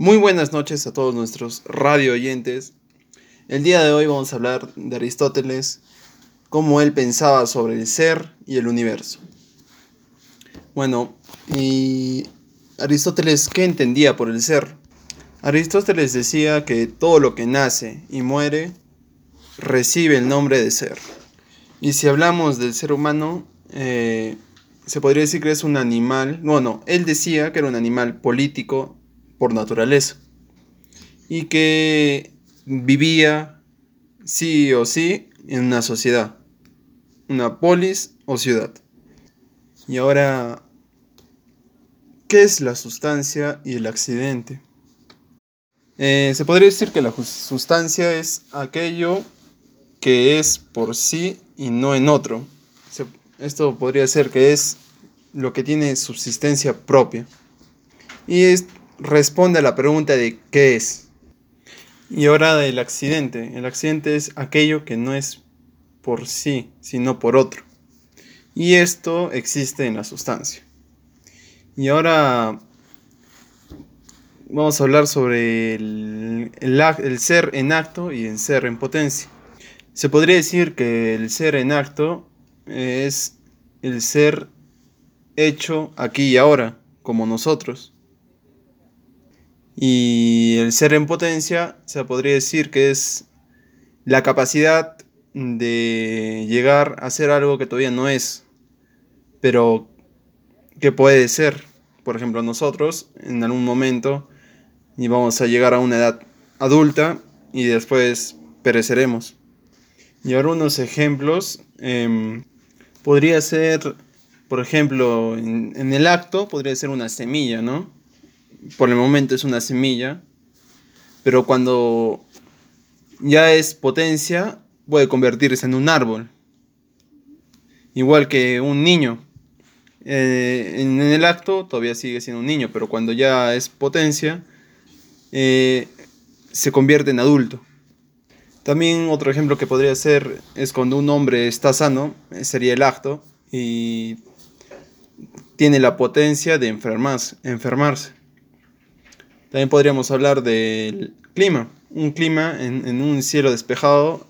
Muy buenas noches a todos nuestros radio oyentes. El día de hoy vamos a hablar de Aristóteles, cómo él pensaba sobre el ser y el universo. Bueno, y Aristóteles, ¿qué entendía por el ser? Aristóteles decía que todo lo que nace y muere recibe el nombre de ser. Y si hablamos del ser humano, eh, se podría decir que es un animal, bueno, él decía que era un animal político por naturaleza y que vivía sí o sí en una sociedad, una polis o ciudad. Y ahora, ¿qué es la sustancia y el accidente? Eh, se podría decir que la sustancia es aquello que es por sí y no en otro. esto podría ser que es lo que tiene subsistencia propia. Y es, responde a la pregunta de qué es. Y ahora del accidente. El accidente es aquello que no es por sí, sino por otro. Y esto existe en la sustancia. Y ahora vamos a hablar sobre el, el, ser en acto y el ser en potencia. Se podría decir que el ser en acto es el ser hecho aquí y ahora, como nosotros. Y el ser en potencia se podría decir que es la capacidad de llegar a ser algo que todavía no es, pero que puede ser. Por ejemplo, nosotros en algún momento y vamos a llegar a una edad adulta y después pereceremos. Y ahora unos ejemplos. Em, podría ser, por ejemplo, en, el acto, podría ser una semilla, ¿no? Por el momento es una semilla, pero cuando ya es potencia, puede convertirse en un árbol. Igual que un niño. Eh, en el acto todavía sigue siendo un niño, pero cuando ya es potencia, eh, se convierte en adulto. También otro ejemplo que podría ser es cuando un hombre está sano, eh, sería el acto, y tiene la potencia de enfermarse. enfermarse. También podríamos hablar del clima. Un clima en, en un cielo despejado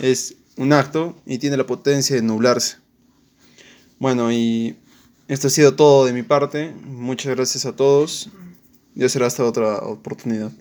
es un acto y tiene la potencia de nublarse. Bueno, y esto ha sido todo de mi parte. Muchas gracias a todos. Ya será hasta otra oportunidad.